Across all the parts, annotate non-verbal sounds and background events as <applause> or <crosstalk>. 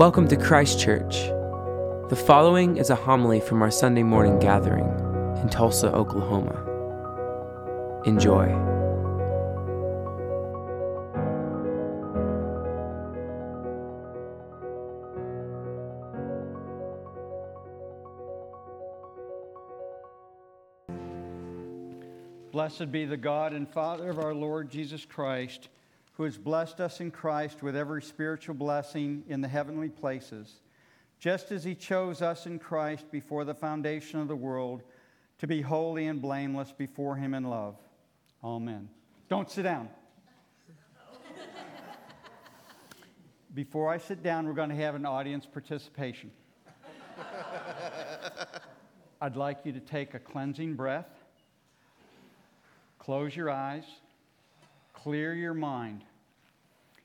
Welcome to Christ Church. The following is a homily from our Sunday morning gathering in Tulsa, Oklahoma. Enjoy. Blessed be the God and Father of our Lord Jesus Christ, who has blessed us in Christ with every spiritual blessing in the heavenly places, just as he chose us in Christ before the foundation of the world to be holy and blameless before him in love. Amen. Don't sit down. <laughs> Before I sit down, we're going to have an audience participation. <laughs> I'd like you to take a cleansing breath. Close your eyes, clear your mind,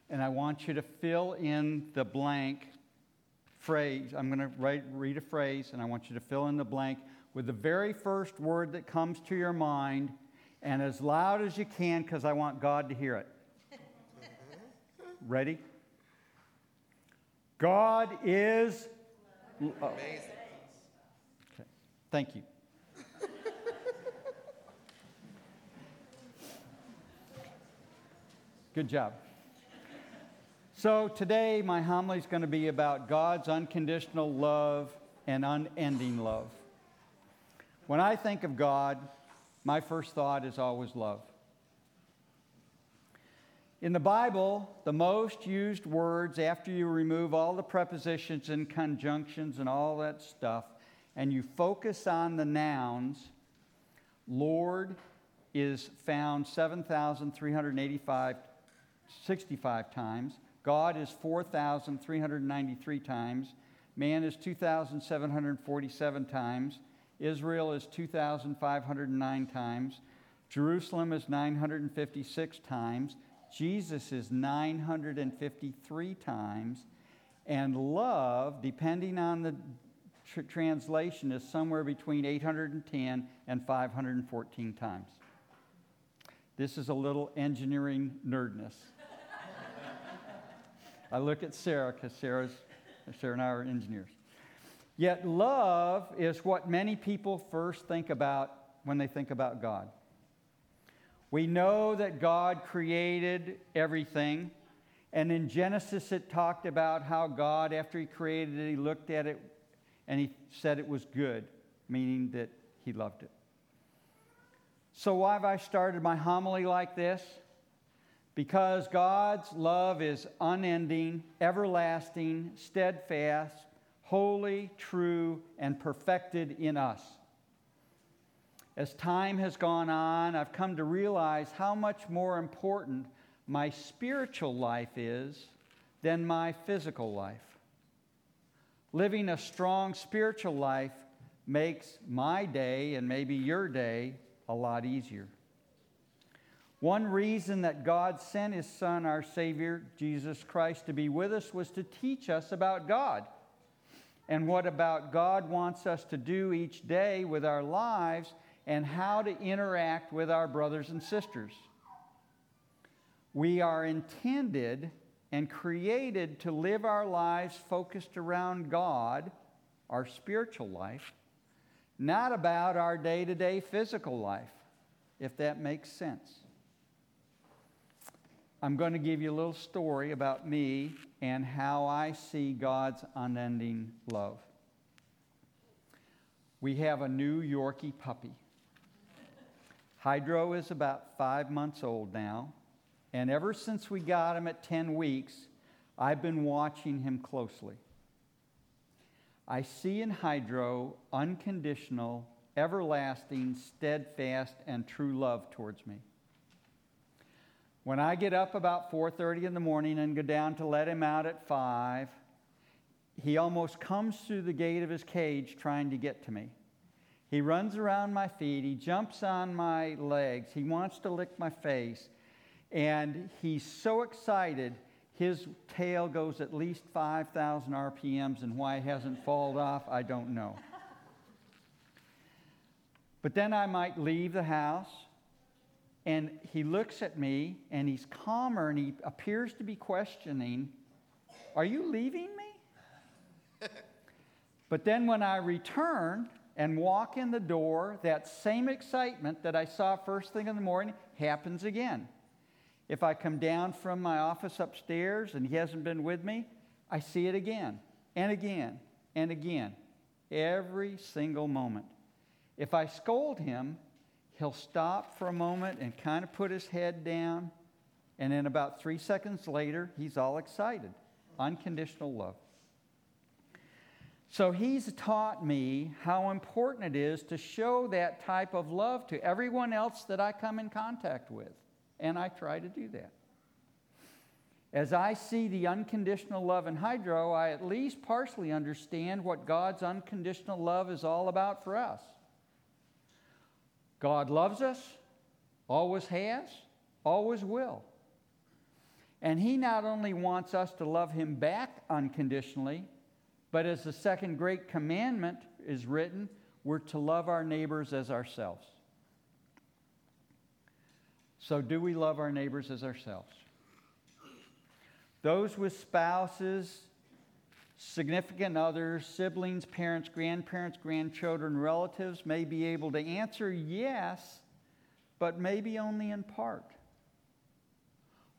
and I want you to fill in the blank phrase. I'm going to write, read a phrase, and I want you to fill in the blank with the very first word that comes to your mind and as loud as you can because I want God to hear it. Mm-hmm. Ready? God is. Oh. Amazing. Okay. Thank you. <laughs> Good job. So, today my homily is going to be about God's unconditional love and unending love. When I think of God, my first thought is always love. In the Bible, the most used words after you remove all the prepositions and conjunctions and all that stuff, and you focus on the nouns, Lord is found 7,385 65 times. God is 4,393 times. Man is 2,747 times. Israel is 2,509 times. Jerusalem is 956 times. Jesus is 953 times. And love, depending on the tr- translation, is somewhere between 810 and 514 times. This is a little engineering nerdness. I look at Sarah because Sarah's, Sarah and I are engineers. Yet love is what many people first think about when they think about God. We know that God created everything. And in Genesis, it talked about how God, after He created it, He looked at it and He said it was good, meaning that He loved it. So, why have I started my homily like this? Because God's love is unending, everlasting, steadfast, holy, true, and perfected in us. As time has gone on, I've come to realize how much more important my spiritual life is than my physical life. Living a strong spiritual life makes my day and maybe your day a lot easier. One reason that God sent His Son, our Savior, Jesus Christ, to be with us was to teach us about God and what about God wants us to do each day with our lives and how to interact with our brothers and sisters. We are intended and created to live our lives focused around God, our spiritual life, not about our day to day physical life, if that makes sense. I'm going to give you a little story about me and how I see God's unending love. We have a new Yorkie puppy. Hydro is about five months old now, and ever since we got him at 10 weeks, I've been watching him closely. I see in Hydro unconditional, everlasting, steadfast, and true love towards me. When I get up about 4:30 in the morning and go down to let him out at 5, he almost comes through the gate of his cage trying to get to me. He runs around my feet, he jumps on my legs, he wants to lick my face, and he's so excited his tail goes at least 5,000 RPMs, and why it hasn't fallen off, I don't know. But then I might leave the house and he looks at me and he's calmer and he appears to be questioning, Are you leaving me? <laughs> but then when I return and walk in the door, that same excitement that I saw first thing in the morning happens again. If I come down from my office upstairs and he hasn't been with me, I see it again and again and again, every single moment. If I scold him, he'll stop for a moment and kind of put his head down, and then about three seconds later, he's all excited. Unconditional love. So he's taught me how important it is to show that type of love to everyone else that I come in contact with. And I try to do that. As I see the unconditional love in Hydro, I at least partially understand what God's unconditional love is all about for us. God loves us, always has, always will. And He not only wants us to love Him back unconditionally, but as the second great commandment is written, we're to love our neighbors as ourselves. So, do we love our neighbors as ourselves? Those with spouses, significant others, siblings, parents, grandparents, grandchildren, relatives may be able to answer yes, but maybe only in part.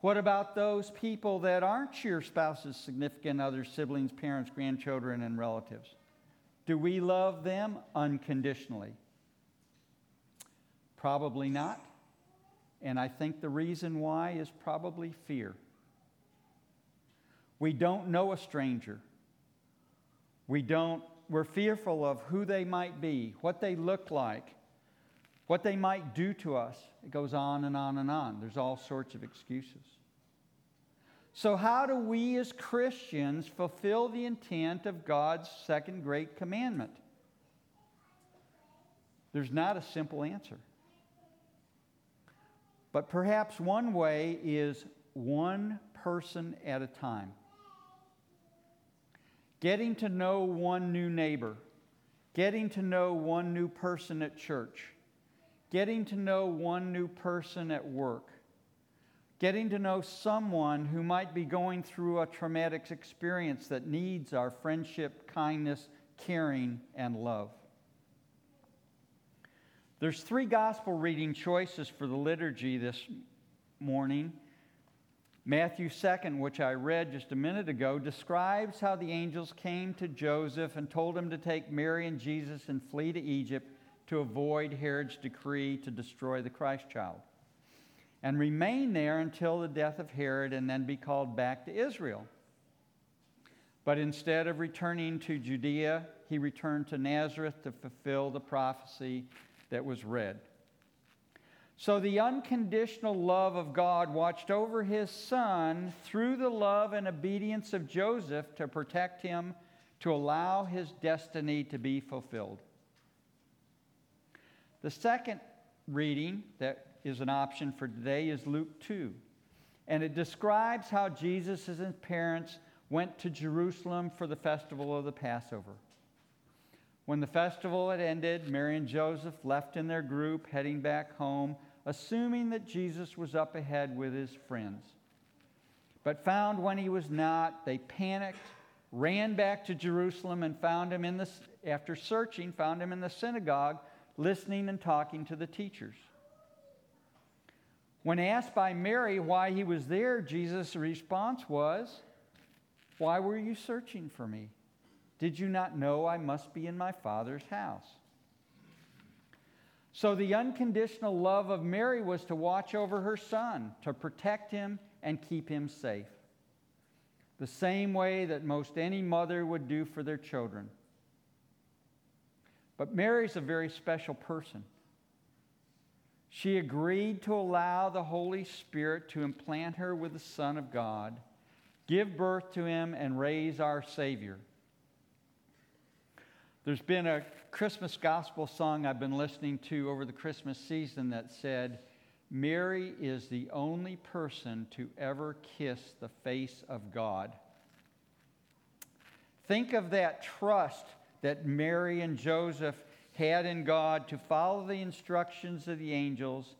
What about those people that aren't your spouse's significant others, siblings, parents, grandchildren, and relatives? Do we love them unconditionally? Probably not. And I think the reason why is probably fear. We don't know a stranger. We don't, we're fearful of who they might be, what they look like, what they might do to us. It goes on and on and on. There's all sorts of excuses. So, how do we as Christians fulfill the intent of God's second great commandment? There's not a simple answer. But perhaps one way is one person at a time. Getting to know one new neighbor, getting to know one new person at church, getting to know one new person at work, getting to know someone who might be going through a traumatic experience that needs our friendship, kindness, caring, and love. There's three gospel reading choices for the liturgy this morning. Matthew 2nd, which I read just a minute ago, describes how the angels came to Joseph and told him to take Mary and Jesus and flee to Egypt to avoid Herod's decree to destroy the Christ child and remain there until the death of Herod and then be called back to Israel. But instead of returning to Judea, he returned to Nazareth to fulfill the prophecy that was read. So the unconditional love of God watched over his son through the love and obedience of Joseph to protect him, to allow his destiny to be fulfilled. The second reading that is an option for today is Luke 2. And it describes how Jesus and his parents went to Jerusalem for the festival of the Passover. When the festival had ended, Mary and Joseph left in their group, heading back home, assuming that Jesus was up ahead with his friends. But found when he was not, they panicked, ran back to Jerusalem, and found him in the, after searching, found him in the synagogue, listening and talking to the teachers. When asked by Mary why he was there, Jesus' response was, Why were you searching for me? Did you not know I must be in my Father's house? So the unconditional love of Mary was to watch over her son, to protect him and keep him safe. The same way that most any mother would do for their children. But Mary's a very special person. She agreed to allow the Holy Spirit to implant her with the Son of God, give birth to him, and raise our Savior. There's been a Christmas gospel song I've been listening to over the Christmas season that said, Mary is the only person to ever kiss the face of God. Think of that trust that Mary and Joseph had in God to follow the instructions of the angels.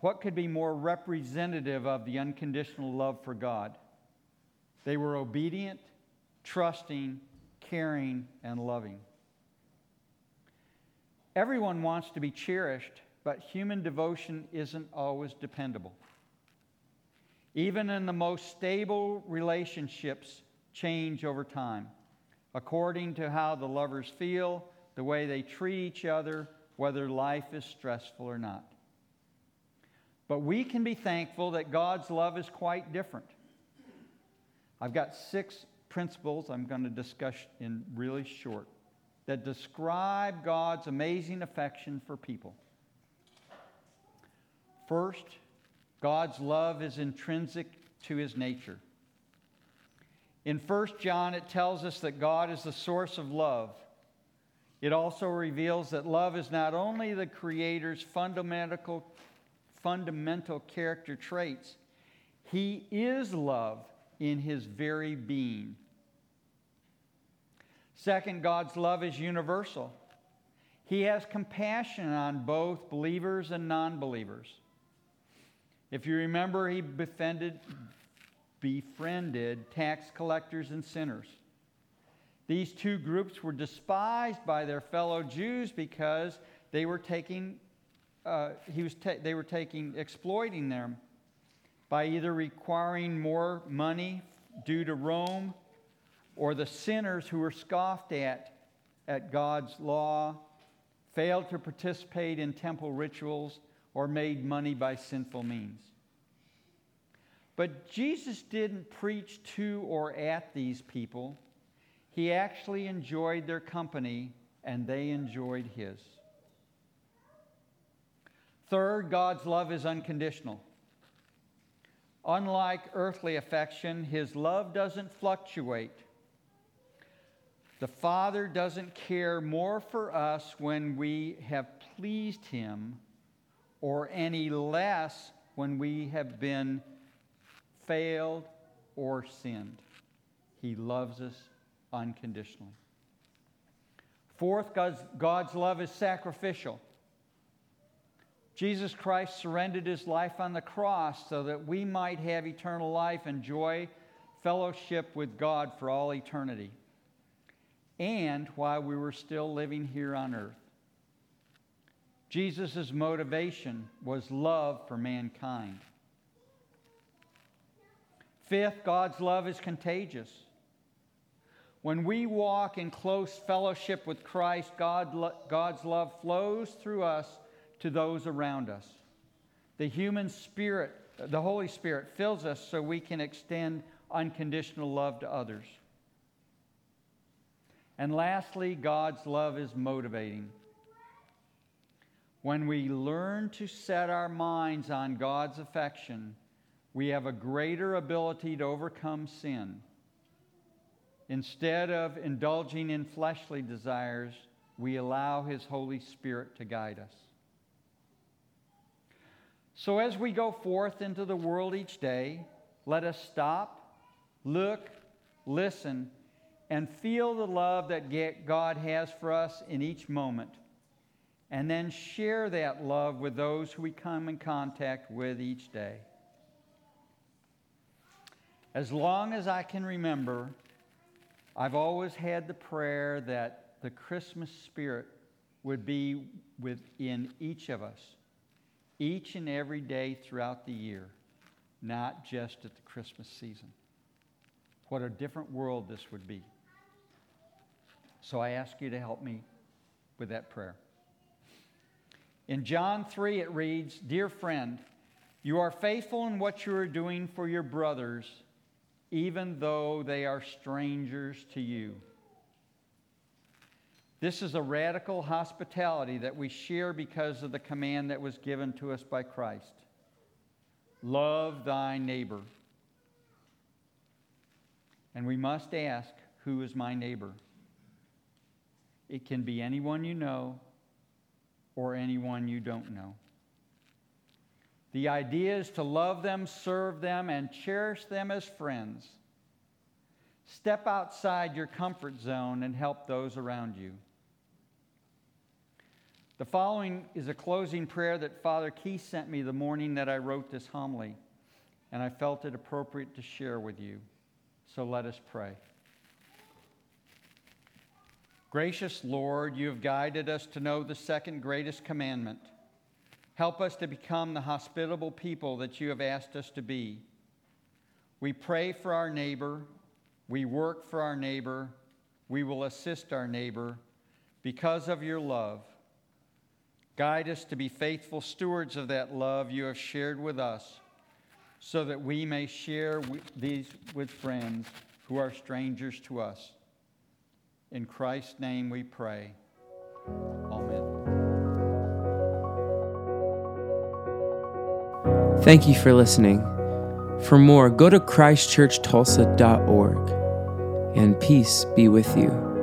What could be more representative of the unconditional love for God? They were obedient, trusting, caring, and loving. Everyone wants to be cherished, but human devotion isn't always dependable. Even in the most stable relationships, change over time, according to how the lovers feel, the way they treat each other, whether life is stressful or not. But we can be thankful that God's love is quite different. I've got six principles I'm going to discuss in really short that describe God's amazing affection for people. First, God's love is intrinsic to his nature. In 1 John, it tells us that God is the source of love. It also reveals that love is not only the Creator's fundamental, fundamental character traits, He is love in His very being. Second, God's love is universal. He has compassion on both believers and non believers. If you remember, He befriended, befriended tax collectors and sinners. These two groups were despised by their fellow Jews because they were taking, uh, he was ta- they were taking, exploiting them by either requiring more money due to Rome or the sinners who were scoffed at at God's law, failed to participate in temple rituals, or made money by sinful means. But Jesus didn't preach to or at these people. He actually enjoyed their company, and they enjoyed his. Third, God's love is unconditional. Unlike earthly affection, his love doesn't fluctuate. The Father doesn't care more for us when we have pleased him or any less when we have been failed or sinned. He loves us unconditionally. Fourth, God's, God's love is sacrificial. Jesus Christ surrendered his life on the cross so that we might have eternal life and joy, fellowship with God for all eternity, and while we were still living here on earth. Jesus' motivation was love for mankind. Fifth, God's love is contagious. When we walk in close fellowship with Christ, God, God's love flows through us to those around us. The human spirit, the Holy Spirit, fills us so we can extend unconditional love to others. And lastly, God's love is motivating. When we learn to set our minds on God's affection, we have a greater ability to overcome sin Instead of indulging in fleshly desires, we allow His Holy Spirit to guide us. So, as we go forth into the world each day, let us stop, look, listen, and feel the love that God has for us in each moment, and then share that love with those who we come in contact with each day. As long as I can remember, I've always had the prayer that the Christmas spirit would be within each of us, each and every day throughout the year, not just at the Christmas season. What a different world this would be. So I ask you to help me with that prayer. In John 3, it reads Dear friend, you are faithful in what you are doing for your brothers even though they are strangers to you. This is a radical hospitality that we share because of the command that was given to us by Christ Love thy neighbor. And we must ask, Who is my neighbor? It can be anyone you know or anyone you don't know. The idea is to love them, serve them, and cherish them as friends. Step outside your comfort zone and help those around you. The following is a closing prayer that Father Keith sent me the morning that I wrote this homily, and I felt it appropriate to share with you. So let us pray. Gracious Lord, you have guided us to know the second greatest commandment. Help us to become the hospitable people that you have asked us to be. We pray for our neighbor, we work for our neighbor, we will assist our neighbor because of your love. Guide us to be faithful stewards of that love you have shared with us so that we may share these with friends who are strangers to us. In Christ's name we pray. Amen. Thank you for listening. For more, go to christchurchtulsa.org and peace be with you.